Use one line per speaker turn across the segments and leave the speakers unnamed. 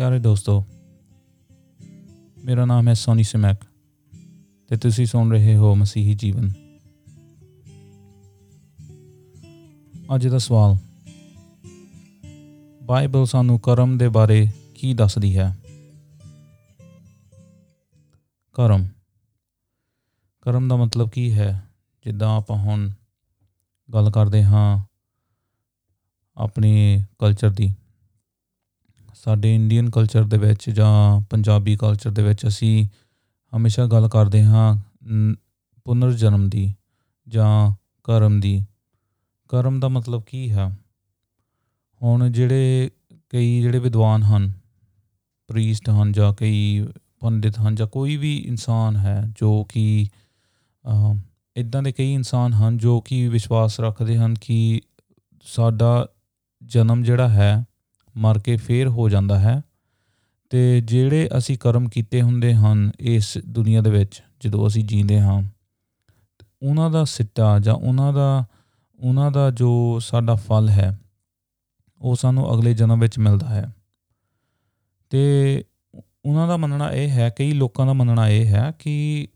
ਪਿਆਰੇ ਦੋਸਤੋ, ਮੇਰਾ ਨਾਮ ਹੈ ਸੋਨੀ ਸਿਮੈਕ ਤੇ ਤੁਸੀਂ ਸੁਣ ਰਹੇ ਹੋ ਮਸੀਹੀ ਜੀਵਨ। ਅੱਜ ਦਾ ਸਵਾਲ, ਬਾਈਬਲ ਸਾਨੂੰ ਕਰਮ ਦੇ ਬਾਰੇ ਕੀ ਦੱਸਦੀ ਹੈ? ਕਰਮ ਕਰਮ ਦਾ ਮਤਲਬ ਕੀ ਹੈ? ਜਿੱਦਾਂ ਆਪਾਂ ਹੁਣ ਗੱਲ ਕਰਦੇ ਹਾਂ ਆਪਣੇ ਕਲਚਰ ਦੀ। ਸਾਡੇ ਇੰਡੀਅਨ ਕਲਚਰ ਦੇ ਵਿੱਚ ਜਾਂ ਪੰਜਾਬੀ ਕਲਚਰ ਦੇ ਵਿੱਚ ਅਸੀਂ ਹਮੇਸ਼ਾ ਗੱਲ ਕਰਦੇ ਹਾਂ ਪੁਨਰ ਜਨਮ ਦੀ ਜਾਂ ਕਰਮ ਦੀ। ਕਰਮ ਦਾ ਮਤਲਬ ਕੀ ਹੈ? ਹੁਣ ਜਿਹੜੇ ਕਈ ਜਿਹੜੇ ਵਿਦਵਾਨ ਹਨ, ਪ੍ਰੀਸਟ ਹਨ ਜਾਂ ਕਈ ਪੰਡਿਤ ਹਨ ਜਾਂ ਕੋਈ ਵੀ ਇਨਸਾਨ ਹੈ ਜੋ ਕਿ ਇਦਾਂ ਦੇ ਕਈ ਇਨਸਾਨ ਹਨ ਜੋ ਕਿ ਵਿਸ਼ਵਾਸ ਰੱਖਦੇ ਹਨ ਕਿ ਸਾਡਾ ਜਨਮ ਜਿਹੜਾ ਹੈ ਮਰ ਕੇ ਫੇਰ ਹੋ ਜਾਂਦਾ ਹੈ। ਤੇ ਜਿਹੜੇ ਅਸੀਂ ਕਰਮ ਕੀਤੇ ਹੁੰਦੇ ਹਨ ਇਸ ਦੁਨੀਆ ਦੇ ਵਿੱਚ, ਜਦੋਂ ਅਸੀਂ ਜੀਂਦੇ ਹਾਂ, ਉਹਨਾਂ ਦਾ ਸਿੱਟਾ ਜਾਂ ਉਹਨਾਂ ਦਾ ਉਹਨਾਂ ਦਾ ਜੋ ਸਾਡਾ ਫਲ ਹੈ, ਉਹ ਸਾਨੂੰ ਅਗਲੇ ਜਨਮ ਵਿੱਚ ਮਿਲਦਾ ਹੈ। ਤੇ ਉਹਨਾਂ ਦਾ ਮੰਨਣਾ ਇਹ ਹੈ, ਕਈ ਲੋਕਾਂ ਦਾ ਮੰਨਣਾ ਇਹ ਹੈ ਕਿ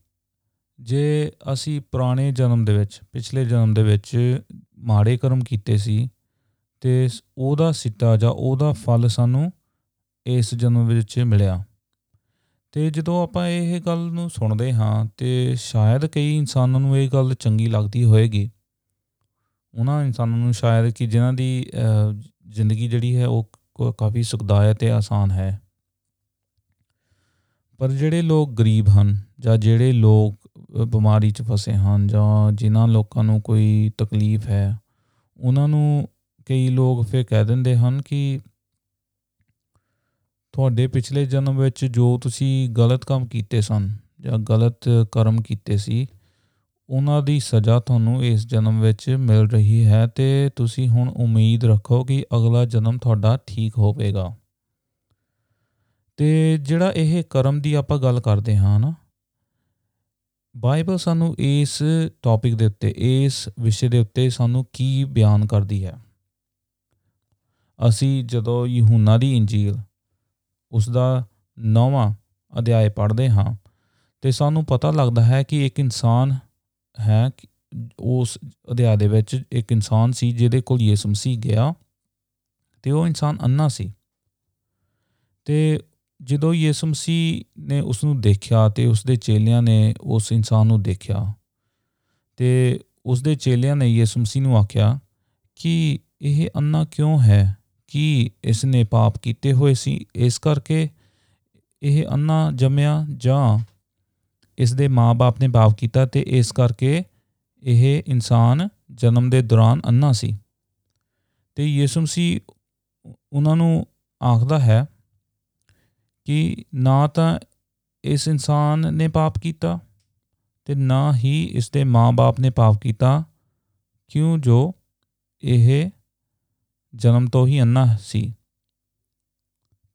ਜੇ ਅਸੀਂ ਪੁਰਾਣੇ ਜਨਮ ਦੇ ਵਿੱਚ, ਪਿਛਲੇ ਜਨਮ ਦੇ ਵਿੱਚ ਮਾੜੇ ਕਰਮ ਕੀਤੇ ਸੀ ਤੇ ਉਹਦਾ ਸਿੱਟਾ ਜਾਂ ਉਹਦਾ ਫਲ ਸਾਨੂੰ ਇਸ ਜਨਮ ਵਿੱਚ ਮਿਲਿਆ। ਤੇ ਜਦੋਂ ਆਪਾਂ ਇਹ ਗੱਲ ਨੂੰ ਸੁਣਦੇ ਹਾਂ ਤੇ ਸ਼ਾਇਦ ਕਈ ਇਨਸਾਨਾਂ ਨੂੰ ਇਹ ਗੱਲ ਚੰਗੀ ਲੱਗਦੀ ਹੋਏਗੀ। ਉਹਨਾਂ ਇਨਸਾਨਾਂ ਨੂੰ ਸ਼ਾਇਦ ਕਿ ਜਿਨ੍ਹਾਂ ਦੀ ਜ਼ਿੰਦਗੀ ਜਿਹੜੀ ਹੈ ਉਹ ਕਾਫੀ ਸੁਖਦਾਇਕ ਤੇ ਆਸਾਨ ਹੈ। ਪਰ ਜਿਹੜੇ ਲੋਕ ਗਰੀਬ ਹਨ ਜਾਂ ਜਿਹੜੇ ਲੋਕ ਬਿਮਾਰੀ 'ਚ ਫਸੇ ਹਨ ਜਾਂ ਜਿਨ੍ਹਾਂ ਲੋਕਾਂ ਨੂੰ ਕੋਈ ਤਕਲੀਫ ਹੈ, ਉਹਨਾਂ ਨੂੰ ਕਈ ਲੋਕ ਫੇ ਕਹਿ ਦਿੰਦੇ ਹਨ ਕਿ ਤੁਹਾਡੇ ਪਿਛਲੇ ਜਨਮ ਵਿੱਚ ਜੋ ਤੁਸੀਂ ਗਲਤ ਕੰਮ ਕੀਤੇ ਸਨ ਜਾਂ ਗਲਤ ਕਰਮ ਕੀਤੇ ਸੀ, ਉਹਨਾਂ ਦੀ ਸਜ਼ਾ ਤੁਹਾਨੂੰ ਇਸ ਜਨਮ ਵਿੱਚ ਮਿਲ ਰਹੀ ਹੈ ਤੇ ਤੁਸੀਂ ਹੁਣ ਉਮੀਦ ਰੱਖੋ ਕਿ ਅਗਲਾ ਜਨਮ ਤੁਹਾਡਾ ਠੀਕ ਹੋਵੇਗਾ। ਤੇ ਜਿਹੜਾ ਇਹ ਕਰਮ ਦੀ ਆਪਾਂ ਗੱਲ ਕਰਦੇ ਹਾਂ ਨਾ, ਬਾਈਬਲ ਸਾਨੂੰ ਇਸ ਟੌਪਿਕ ਦੇ ਉੱਤੇ, ਇਸ ਵਿਸ਼ੇ ਦੇ ਉੱਤੇ ਸਾਨੂੰ ਕੀ ਬਿਆਨ ਕਰਦੀ ਹੈ? ਅਸੀਂ ਜਦੋਂ ਯਹੂਨਾ ਦੀ ਇੰਜੀਲ ਉਸ ਦਾ ਨੌਵਾਂ ਅਧਿਆਇ ਪੜ੍ਹਦੇ ਹਾਂ ਤੇ ਸਾਨੂੰ ਪਤਾ ਲੱਗਦਾ ਹੈ ਕਿ ਇੱਕ ਇਨਸਾਨ ਹੈ ਉਸ ਅਧਿਆਇ ਦੇ ਵਿੱਚ ਇੱਕ ਇਨਸਾਨ ਸੀ ਜਿਹਦੇ ਕੋਲ ਯਿਸੂ ਮਸੀਹ ਗਿਆ ਤੇ ਉਹ ਇਨਸਾਨ ਅੰਨਾ ਸੀ। ਤੇ ਜਦੋਂ ਯਿਸੂ ਮਸੀਹ ਨੇ ਉਸ ਨੂੰ ਦੇਖਿਆ ਤੇ ਉਸ ਦੇ ਚੇਲਿਆਂ ਨੇ ਉਸ ਇਨਸਾਨ ਨੂੰ ਦੇਖਿਆ ਤੇ ਉਸ ਦੇ ਚੇਲਿਆਂ ਨੇ ਯਿਸੂ ਮਸੀਹ ਨੂੰ ਆਖਿਆ ਕਿ ਇਹ ਅੰਨਾ ਕਿਉਂ ਹੈ? ਕਿ ਇਸ ਨੇ ਪਾਪ ਕੀਤੇ ਹੋਏ ਸੀ, ਇਸ ਕਰਕੇ ਇਹ ਅੰਨਾ ਜੰਮਿਆ ਜਾਂ ਇਸ ਦੇ ਮਾਪੇ ਨੇ ਪਾਪ ਕੀਤਾ ਤੇ ਇਸ ਕਰਕੇ ਇਹ ਇਨਸਾਨ ਜਨਮ ਦੇ ਦੌਰਾਨ ਅੰਨਾ ਸੀ। ਤੇ ਯਿਸੂ ਮਸੀਹ ਉਹਨਾਂ ਨੂੰ ਆਖਦਾ ਹੈ ਕਿ ਨਾ ਤਾਂ ਇਸ ਇਨਸਾਨ ਨੇ ਪਾਪ ਕੀਤਾ ਤੇ ਨਾ ਹੀ ਇਸ ਦੇ ਮਾਪੇ ਨੇ ਪਾਪ ਕੀਤਾ, ਕਿਉਂ ਜੋ ਇਹ ਜਨਮ ਤੋਂ ਹੀ ਅੰਨਾ ਸੀ।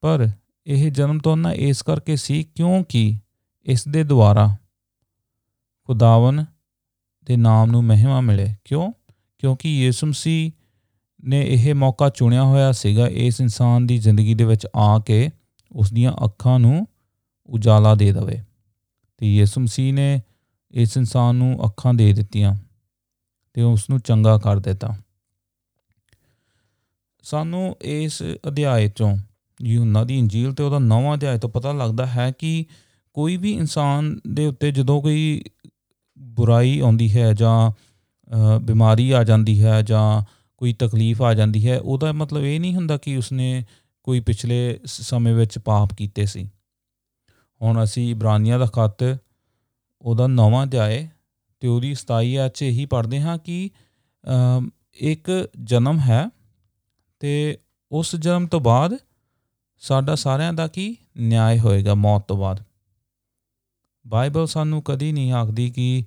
ਪਰ ਇਹ ਜਨਮ ਤੋਂ ਅੰਨਾ ਇਸ ਕਰਕੇ ਸੀ ਕਿਉਂਕਿ ਇਸ ਦੇ ਦੁਆਰਾ ਖੁਦਾਵਨ ਦੇ ਨਾਮ ਨੂੰ ਮਹਿਮਾ ਮਿਲੇ। ਕਿਉਂ? ਕਿਉਂਕਿ ਯਿਸੂ ਮਸੀਹ ਨੇ ਇਹ ਮੌਕਾ ਚੁਣਿਆ ਹੋਇਆ ਸੀਗਾ ਇਸ ਇਨਸਾਨ ਦੀ ਜ਼ਿੰਦਗੀ ਦੇ ਵਿੱਚ ਆ ਕੇ ਉਸ ਦੀਆਂ ਅੱਖਾਂ ਨੂੰ ਉਜਾਲਾ ਦੇ ਦਵੇ। ਤੇ ਯਿਸੂ ਮਸੀਹ ਨੇ ਇਸ ਇਨਸਾਨ ਨੂੰ ਅੱਖਾਂ ਦੇ ਦਿੱਤੀਆਂ ਤੇ ਉਸ ਨੂੰ ਚੰਗਾ ਕਰ ਦਿੱਤਾ। ਸਾਨੂੰ ਇਸ ਅਧਿਆਇ ਚੋਂ, ਯੂਹੰਨਾ ਦੀ ਇੰਜੀਲ ਤੇ ਉਹਦਾ ਨਵਾਂ ਅਧਿਆਇ ਤੋਂ ਪਤਾ ਲੱਗਦਾ ਹੈ ਕਿ ਕੋਈ ਵੀ ਇਨਸਾਨ ਦੇ ਉੱਤੇ ਜਦੋਂ ਕੋਈ ਬੁਰਾਈ ਆਉਂਦੀ ਹੈ ਜਾਂ ਬਿਮਾਰੀ ਆ ਜਾਂਦੀ ਹੈ ਜਾਂ ਕੋਈ ਤਕਲੀਫ ਆ ਜਾਂਦੀ ਹੈ, ਉਹਦਾ ਮਤਲਬ ਇਹ ਨਹੀਂ ਹੁੰਦਾ ਕਿ ਉਸਨੇ ਕੋਈ ਪਿਛਲੇ ਸਮੇਂ ਵਿੱਚ ਪਾਪ ਕੀਤੇ ਸੀ। ਹੁਣ ਅਸੀਂ ਇਬਰਾਨੀਆਂ ਦਾ ਖੱਤ, ਉਹਦਾ ਨਵਾਂ ਅਧਿਆਇ ਤੇ ਉਹਦੀ 27 ਆ ਚ ਇਹੀ ਪੜ੍ਹਦੇ ਹਾਂ ਕਿ ਇੱਕ ਜਨਮ ਹੈ ਤੇ ਉਸ ਜਨਮ ਤੋਂ ਬਾਅਦ ਸਾਡਾ ਸਾਰਿਆਂ ਦਾ ਕੀ ਨਿਆਂ ਹੋਏਗਾ, ਮੌਤ ਤੋਂ ਬਾਅਦ। ਬਾਈਬਲ ਸਾਨੂੰ ਕਦੀ ਨਹੀਂ ਆਖਦੀ ਕਿ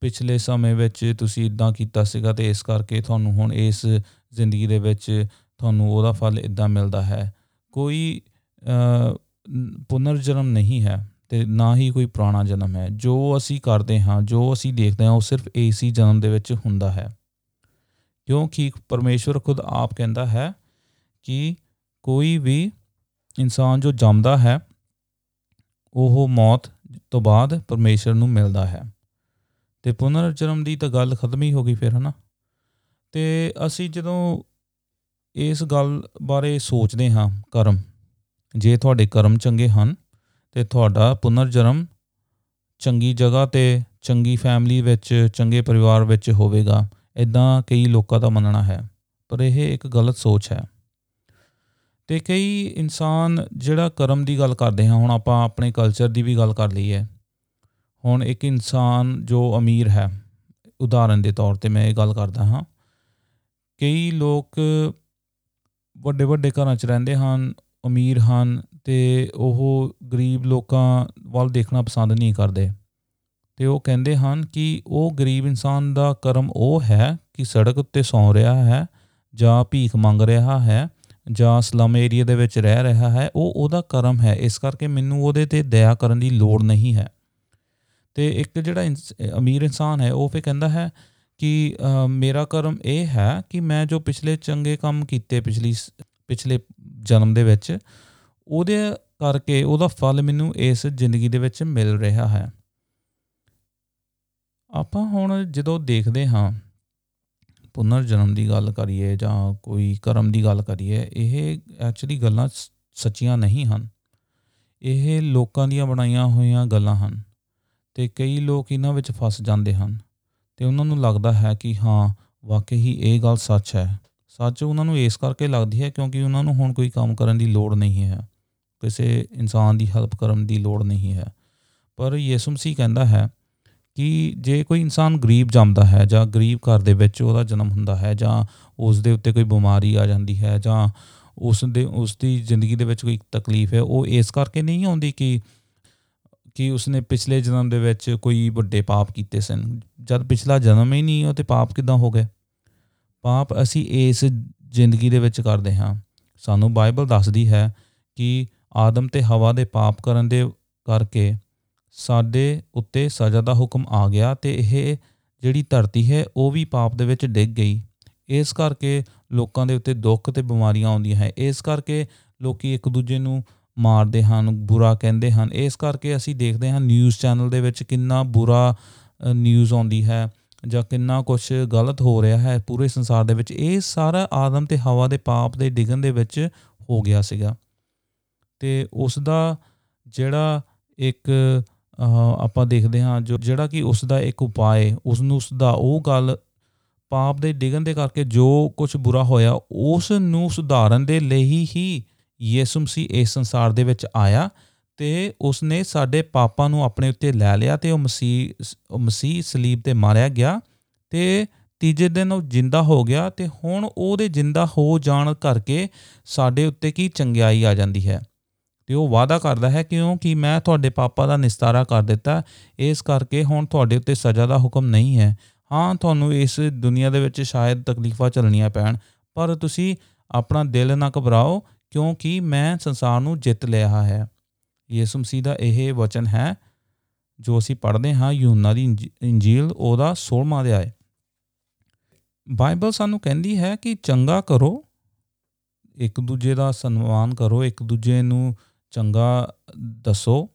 ਪਿਛਲੇ ਸਮੇਂ ਵਿੱਚ ਤੁਸੀਂ ਇਦਾਂ ਕੀਤਾ ਸੀਗਾ ਤੇ ਇਸ ਕਰਕੇ ਤੁਹਾਨੂੰ ਹੁਣ ਇਸ ਜ਼ਿੰਦਗੀ ਦੇ ਵਿੱਚ ਤੁਹਾਨੂੰ ਉਹਦਾ ਫਲ ਇਦਾਂ ਮਿਲਦਾ ਹੈ। ਕੋਈ ਪੁਨਰ ਜਨਮ ਨਹੀਂ ਹੈ ਤੇ ਨਾ ਹੀ ਕੋਈ ਪੁਰਾਣਾ ਜਨਮ ਹੈ। ਜੋ ਅਸੀਂ ਕਰਦੇ ਹਾਂ, ਜੋ ਅਸੀਂ ਦੇਖਦੇ ਹਾਂ, ਉਹ ਸਿਰਫ ਏਸੀ ਜਨਮ ਦੇ ਵਿੱਚ ਹੁੰਦਾ ਹੈ। ਕਿਉਂਕਿ ਪਰਮੇਸ਼ਵਰ ਖੁਦ ਆਪ ਕਹਿੰਦਾ ਹੈ ਕਿ ਕੋਈ ਵੀ ਇਨਸਾਨ ਜੋ ਜੰਮਦਾ ਹੈ, ਉਹ ਮੌਤ ਤੋਂ ਬਾਅਦ ਪਰਮੇਸ਼ਰ ਨੂੰ ਮਿਲਦਾ ਹੈ। ਤੇ ਪੁਨਰ ਜਨਮ ਦੀ ਤਾਂ ਗੱਲ ਖਤਮ ਹੀ ਹੋ ਗਈ ਫਿਰ, ਹਨਾ? ਤੇ ਅਸੀਂ ਜਦੋਂ ਇਸ ਗੱਲ ਬਾਰੇ ਸੋਚਦੇ ਹਾਂ, ਕਰਮ, ਜੇ ਤੁਹਾਡੇ ਕਰਮ ਚੰਗੇ ਹਨ, ਤੇ ਤੁਹਾਡਾ ਪੁਨਰ ਜਨਮ ਚੰਗੀ ਜਗ੍ਹਾ ਤੇ, ਚੰਗੀ ਫੈਮਿਲੀ ਵਿੱਚ, ਚੰਗੇ ਪਰਿਵਾਰ ਵਿੱਚ ਹੋਵੇਗਾ। ਇਦਾਂ ਕਈ ਲੋਕਾਂ ਦਾ ਮੰਨਣਾ ਹੈ, ਪਰ ਇਹ ਇੱਕ ਗਲਤ ਸੋਚ ਹੈ। ਤੇ ਕਈ ਇਨਸਾਨ ਜਿਹੜਾ ਕਰਮ ਦੀ ਗੱਲ ਕਰਦੇ ਹਾਂ, ਹੁਣ ਆਪਾਂ ਆਪਣੇ ਕਲਚਰ ਦੀ ਵੀ ਗੱਲ ਕਰ ਲਈਏ, ਹੁਣ ਇੱਕ ਇਨਸਾਨ ਜੋ ਅਮੀਰ ਹੈ, ਉਦਾਹਰਨ ਦੇ ਤੌਰ ਤੇ ਮੈਂ ਇਹ ਗੱਲ ਕਰਦਾ ਹਾਂ, ਕਈ ਲੋਕ ਵੱਡੇ ਵੱਡੇ ਘਰਾਂ 'ਚ ਰਹਿੰਦੇ ਹਨ, ਅਮੀਰ ਹਨ ਤੇ ਉਹ ਗਰੀਬ ਲੋਕਾਂ ਵੱਲ ਦੇਖਣਾ ਪਸੰਦ ਨਹੀਂ ਕਰਦੇ। ਤੇ ਉਹ ਕਹਿੰਦੇ ਹਨ ਕਿ ਉਹ ਗਰੀਬ ਇਨਸਾਨ ਦਾ ਕਰਮ ਉਹ ਹੈ ਕਿ ਸੜਕ ਉੱਤੇ ਸੌਂ ਰਿਹਾ ਹੈ, ਜਾਂ ਭੀਖ ਮੰਗ ਰਿਹਾ ਹੈ, ਜਾਂ ਸਲਮ ਏਰੀਆ ਦੇ ਵਿੱਚ ਰਹਿ ਰਿਹਾ ਹੈ, ਉਹ ਉਹਦਾ ਕਰਮ ਹੈ। ਇਸ ਕਰਕੇ ਮੈਨੂੰ ਉਹਦੇ ਤੇ ਦਇਆ ਕਰਨ ਦੀ ਲੋੜ ਨਹੀਂ ਹੈ। ਤੇ ਇੱਕ ਜਿਹੜਾ ਅਮੀਰ ਇਨਸਾਨ ਹੈ, ਉਹ ਫੇ ਕਹਿੰਦਾ ਹੈ ਕਿ ਮੇਰਾ ਕਰਮ ਇਹ ਹੈ ਕਿ ਮੈਂ ਜੋ ਪਿਛਲੇ ਚੰਗੇ ਕੰਮ ਕੀਤੇ ਪਿਛਲੀ ਪਿਛਲੇ ਜਨਮ ਦੇ ਵਿੱਚ, ਉਹਦੇ ਕਰਕੇ ਉਹਦਾ ਫਲ ਮੈਨੂੰ ਇਸ ਜ਼ਿੰਦਗੀ ਦੇ ਵਿੱਚ ਮਿਲ ਰਿਹਾ ਹੈ। ਆਪਾਂ ਹੁਣ ਜਦੋਂ ਦੇਖਦੇ ਹਾਂ, ਪੁਨਰ ਜਨਮ ਦੀ ਗੱਲ ਕਰੀਏ ਜਾਂ ਕੋਈ ਕਰਮ ਦੀ ਗੱਲ ਕਰੀਏ, ਇਹ ਐਕਚੁਅਲੀ ਗੱਲਾਂ ਸੱਚੀਆਂ ਨਹੀਂ ਹਨ। ਇਹ ਲੋਕਾਂ ਦੀਆਂ ਬਣਾਈਆਂ ਹੋਈਆਂ ਗੱਲਾਂ ਹਨ ਤੇ ਕਈ ਲੋਕ ਇਹਨਾਂ ਵਿੱਚ ਫਸ ਜਾਂਦੇ ਹਨ ਤੇ ਉਹਨਾਂ ਨੂੰ ਲੱਗਦਾ ਹੈ ਕਿ ਹਾਂ, ਵਾਕਈ ਹੀ ਇਹ ਗੱਲ ਸੱਚ ਹੈ। ਸੱਚ ਉਹਨਾਂ ਨੂੰ ਇਸ ਕਰਕੇ ਲੱਗਦੀ ਹੈ ਕਿਉਂਕਿ ਉਹਨਾਂ ਨੂੰ ਹੁਣ ਕੋਈ ਕੰਮ ਕਰਨ ਦੀ ਲੋੜ ਨਹੀਂ ਹੈ। ਕਿਸੇ ਇਨਸਾਨ ਦੀ ਹੈਲਪ ਕਰਨ ਦੀ ਲੋੜ ਨਹੀਂ ਹੈ। ਪਰ ਯਿਸੂ ਮਸੀਹ ਕਹਿੰਦਾ ਹੈ ਕਿ ਜੇ ਕੋਈ ਇਨਸਾਨ ਗਰੀਬ ਜੰਮਦਾ ਹੈ ਜਾਂ ਗਰੀਬ ਘਰ ਦੇ ਵਿੱਚ ਉਹਦਾ ਜਨਮ ਹੁੰਦਾ ਹੈ ਜਾਂ ਉਸ ਦੇ ਉੱਤੇ ਕੋਈ ਬਿਮਾਰੀ ਆ ਜਾਂਦੀ ਹੈ ਜਾਂ ਉਸ ਦੇ ਉਸ ਦੀ ਜ਼ਿੰਦਗੀ ਦੇ ਵਿੱਚ ਕੋਈ ਤਕਲੀਫ ਹੈ, ਉਹ ਇਸ ਕਰਕੇ ਨਹੀਂ ਆਉਂਦੀ ਕਿ ਕਿ ਉਸਨੇ ਪਿਛਲੇ ਜਨਮ ਦੇ ਵਿੱਚ ਕੋਈ ਵੱਡੇ ਪਾਪ ਕੀਤੇ ਸਨ। ਜਦ ਪਿਛਲਾ ਜਨਮ ਹੀ ਨਹੀਂ, ਉਹ ਤੇ ਪਾਪ ਕਿਦਾਂ ਹੋ ਗਏ ਪਾਪ ਅਸੀਂ ਇਸ ਜ਼ਿੰਦਗੀ ਦੇ ਵਿੱਚ ਕਰਦੇ ਹਾਂ। ਸਾਨੂੰ ਬਾਈਬਲ ਦੱਸਦੀ ਹੈ ਕਿ ਆਦਮ ਤੇ ਹਵਾ ਦੇ ਪਾਪ ਕਰਨ ਦੇ ਕਰਕੇ ਸਾਡੇ ਉੱਤੇ ਸਜ਼ਾ ਦਾ ਹੁਕਮ ਆ ਗਿਆ ਤੇ ਇਹ ਜਿਹੜੀ ਧਰਤੀ ਹੈ, ਉਹ ਵੀ ਪਾਪ ਦੇ ਵਿੱਚ ਡਿੱਗ ਗਈ। ਇਸ ਕਰਕੇ ਲੋਕਾਂ ਦੇ ਉੱਤੇ ਦੁੱਖ ਤੇ ਬਿਮਾਰੀਆਂ ਆਉਂਦੀਆਂ ਹੈ। ਇਸ ਕਰਕੇ ਲੋਕੀ ਇੱਕ ਦੂਜੇ ਨੂੰ ਮਾਰਦੇ ਹਨ, ਬੁਰਾ ਕਹਿੰਦੇ ਹਨ। ਇਸ ਕਰਕੇ ਅਸੀਂ ਦੇਖਦੇ ਹਾਂ ਨਿਊਜ਼ ਚੈਨਲ ਦੇ ਵਿੱਚ ਕਿੰਨਾ ਬੁਰਾ ਨਿਊਜ਼ ਆਉਂਦੀ ਹੈ ਜਾਂ ਕਿੰਨਾ ਕੁਝ ਗਲਤ ਹੋ ਰਿਹਾ ਹੈ ਪੂਰੇ ਸੰਸਾਰ ਦੇ ਵਿੱਚ। ਇਹ ਸਾਰਾ ਆਦਮ ਤੇ ਹਵਾ ਦੇ ਪਾਪ ਦੇ ਡਿਗਣ ਦੇ ਵਿੱਚ ਹੋ ਗਿਆ ਸੀਗਾ। ਤੇ ਉਸ ਦਾ ਜਿਹੜਾ ਇੱਕ ਆਪਾਂ ਦੇਖਦੇ ਹਾਂ ਜੋ ਜਿਹੜਾ ਕਿ ਉਸ ਦਾ ਇੱਕ ਉਪਾਏ ਉਸ ਨੂੰ ਉਸ ਦਾ ਉਹ ਗੱਲ ਪਾਪ ਦੇ ਡਿਗਣ ਦੇ ਕਰਕੇ ਜੋ ਕੁਝ ਬੁਰਾ ਹੋਇਆ ਉਸ ਨੂੰ ਸੁਧਾਰਨ ਦੇ ਲਈ ਹੀ ਯਿਸੂ ਮਸੀਹ ਇਸ ਸੰਸਾਰ ਦੇ ਵਿੱਚ ਆਇਆ ਤੇ ਉਸ ਨੇ ਸਾਡੇ ਪਾਪਾਂ ਨੂੰ ਆਪਣੇ ਉੱਤੇ ਲੈ ਲਿਆ ਤੇ ਉਹ ਮਸੀਹ ਉਹ ਮਸੀਹ ਸਲੀਬ ਤੇ ਮਾਰਿਆ ਗਿਆ ਤੇ ਤੀਜੇ ਦਿਨ ਉਹ ਜਿੰਦਾ ਹੋ ਗਿਆ ਤੇ ਹੁਣ ਉਹਦੇ ਜਿੰਦਾ ਹੋ ਜਾਣ ਕਰਕੇ ਸਾਡੇ ਉੱਤੇ ਕੀ ਚੰਗਿਆਈ ਆ ਜਾਂਦੀ ਹੈ। ਤੇ ਉਹ ਵਾਅਦਾ ਕਰਦਾ ਹੈ ਕਿਉਂਕਿ ਮੈਂ ਤੁਹਾਡੇ ਪਾਪਾਂ ਦਾ ਨਿਸਤਾਰਾ ਕਰ ਦਿੱਤਾ। ਇਸ ਕਰਕੇ ਹੁਣ ਤੁਹਾਡੇ ਉੱਤੇ ਸਜ਼ਾ ਦਾ ਹੁਕਮ ਨਹੀਂ ਹੈ। ਹਾਂ, ਤੁਹਾਨੂੰ ਇਸ ਦੁਨੀਆ ਦੇ ਵਿੱਚ ਸ਼ਾਇਦ ਤਕਲੀਫਾਂ ਚੱਲਣੀਆਂ ਪੈਣ, ਪਰ ਤੁਸੀਂ ਆਪਣਾ ਦਿਲ ਨਾ ਘਬਰਾਓ, ਕਿਉਂਕਿ ਮੈਂ ਸੰਸਾਰ ਨੂੰ ਜਿੱਤ ਲਿਆ ਹੈ। ਯਿਸੂ ਮਸੀਹ ਦਾ ਇਹ ਵਚਨ ਹੈ, ਜੋ ਅਸੀਂ ਪੜ੍ਹਦੇ ਹਾਂ, ਯੂਹੰਨਾ ਦੀ ਇੰਜੀਲ ਉਹਦਾ 16ਵਾਂ ਅਧਿਆਇ। ਬਾਈਬਲ ਸਾਨੂੰ ਕਹਿੰਦੀ ਹੈ ਕਿ ਚੰਗਾ ਕਰੋ, ਇੱਕ ਦੂਜੇ ਦਾ ਸਨਮਾਨ ਕਰੋ, ਇੱਕ ਦੂਜੇ ਨੂੰ ਚੰਗਾ ਦੱਸੋ,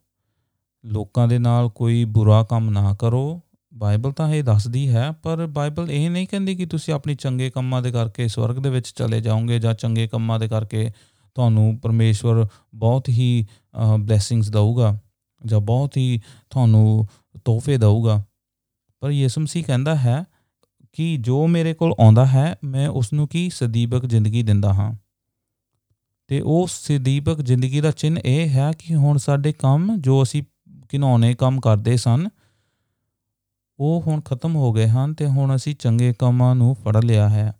ਲੋਕਾਂ ਦੇ ਨਾਲ ਕੋਈ ਬੁਰਾ ਕੰਮ ਨਾ ਕਰੋ। ਬਾਈਬਲ ਤਾਂ ਇਹ ਦੱਸਦੀ ਹੈ, ਪਰ ਬਾਈਬਲ ਇਹ ਨਹੀਂ ਕਹਿੰਦੀ ਕਿ ਤੁਸੀਂ ਆਪਣੀ ਚੰਗੇ ਕੰਮਾਂ ਦੇ ਕਰਕੇ ਸਵਰਗ ਦੇ ਵਿੱਚ ਚਲੇ ਜਾਓਗੇ ਜਾਂ ਚੰਗੇ ਕੰਮਾਂ ਦੇ ਕਰਕੇ ਤੁਹਾਨੂੰ ਪਰਮੇਸ਼ਵਰ ਬਹੁਤ ਹੀ ਬਲੇਸਿੰਗਸ ਦਊਗਾ ਜਾਂ ਬਹੁਤ ਹੀ ਤੁਹਾਨੂੰ ਤੋਹਫੇ ਦਊਗਾ। ਪਰ ਯਿਸੂ ਮਸੀਹ ਕਹਿੰਦਾ ਹੈ ਕਿ ਜੋ ਮੇਰੇ ਕੋਲ ਆਉਂਦਾ ਹੈ, ਮੈਂ ਉਸ ਨੂੰ ਕੀ ਸਦੀਬਕ ਜ਼ਿੰਦਗੀ ਦਿੰਦਾ ਹਾਂ? ਤੇ ਉਹ ਸਦੀਬਕ ਜ਼ਿੰਦਗੀ ਦਾ ਚਿੰਨ ਇਹ ਹੈ ਕਿ ਹੁਣ ਸਾਡੇ ਕੰਮ ਜੋ ਅਸੀਂ ਕਿਨੌਨੇ ਕੰਮ ਕਰਦੇ ਸਨ, ਉਹ ਹੁਣ ਖਤਮ ਹੋ ਗਏ ਹਨ ਤੇ ਹੁਣ ਅਸੀਂ ਚੰਗੇ ਕੰਮਾਂ ਨੂੰ ਫੜ ਲਿਆ ਹੈ।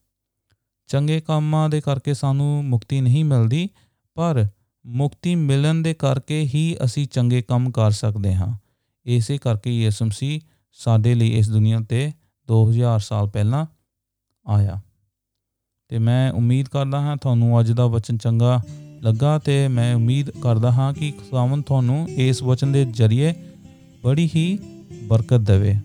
ਚੰਗੇ ਕੰਮਾਂ ਦੇ ਕਰਕੇ ਸਾਨੂੰ ਮੁਕਤੀ ਨਹੀਂ ਮਿਲਦੀ, ਪਰ ਮੁਕਤੀ ਮਿਲਣ ਦੇ ਕਰਕੇ ਹੀ ਅਸੀਂ ਚੰਗੇ ਕੰਮ ਕਰ ਸਕਦੇ ਹਾਂ। ਇਸੇ ਕਰਕੇ ਯਿਸੂ ਮਸੀਹ ਸਾਡੇ ਲਈ ਇਸ ਦੁਨੀਆ ਤੇ 2000 ਸਾਲ ਪਹਿਲਾਂ ਆਇਆ। ਤੇ ਮੈਂ ਉਮੀਦ ਕਰਦਾ ਹਾਂ ਤੁਹਾਨੂੰ ਅੱਜ ਦਾ ਵਚਨ ਚੰਗਾ ਲੱਗਾ ਤੇ ਮੈਂ ਉਮੀਦ ਕਰਦਾ ਹਾਂ ਕਿ ਖੁਦਾਵੰਦ ਤੁਹਾਨੂੰ ਇਸ ਵਚਨ ਦੇ ਜ਼ਰੀਏ ਬੜੀ ਹੀ ਬਰਕਤ ਦੇਵੇ।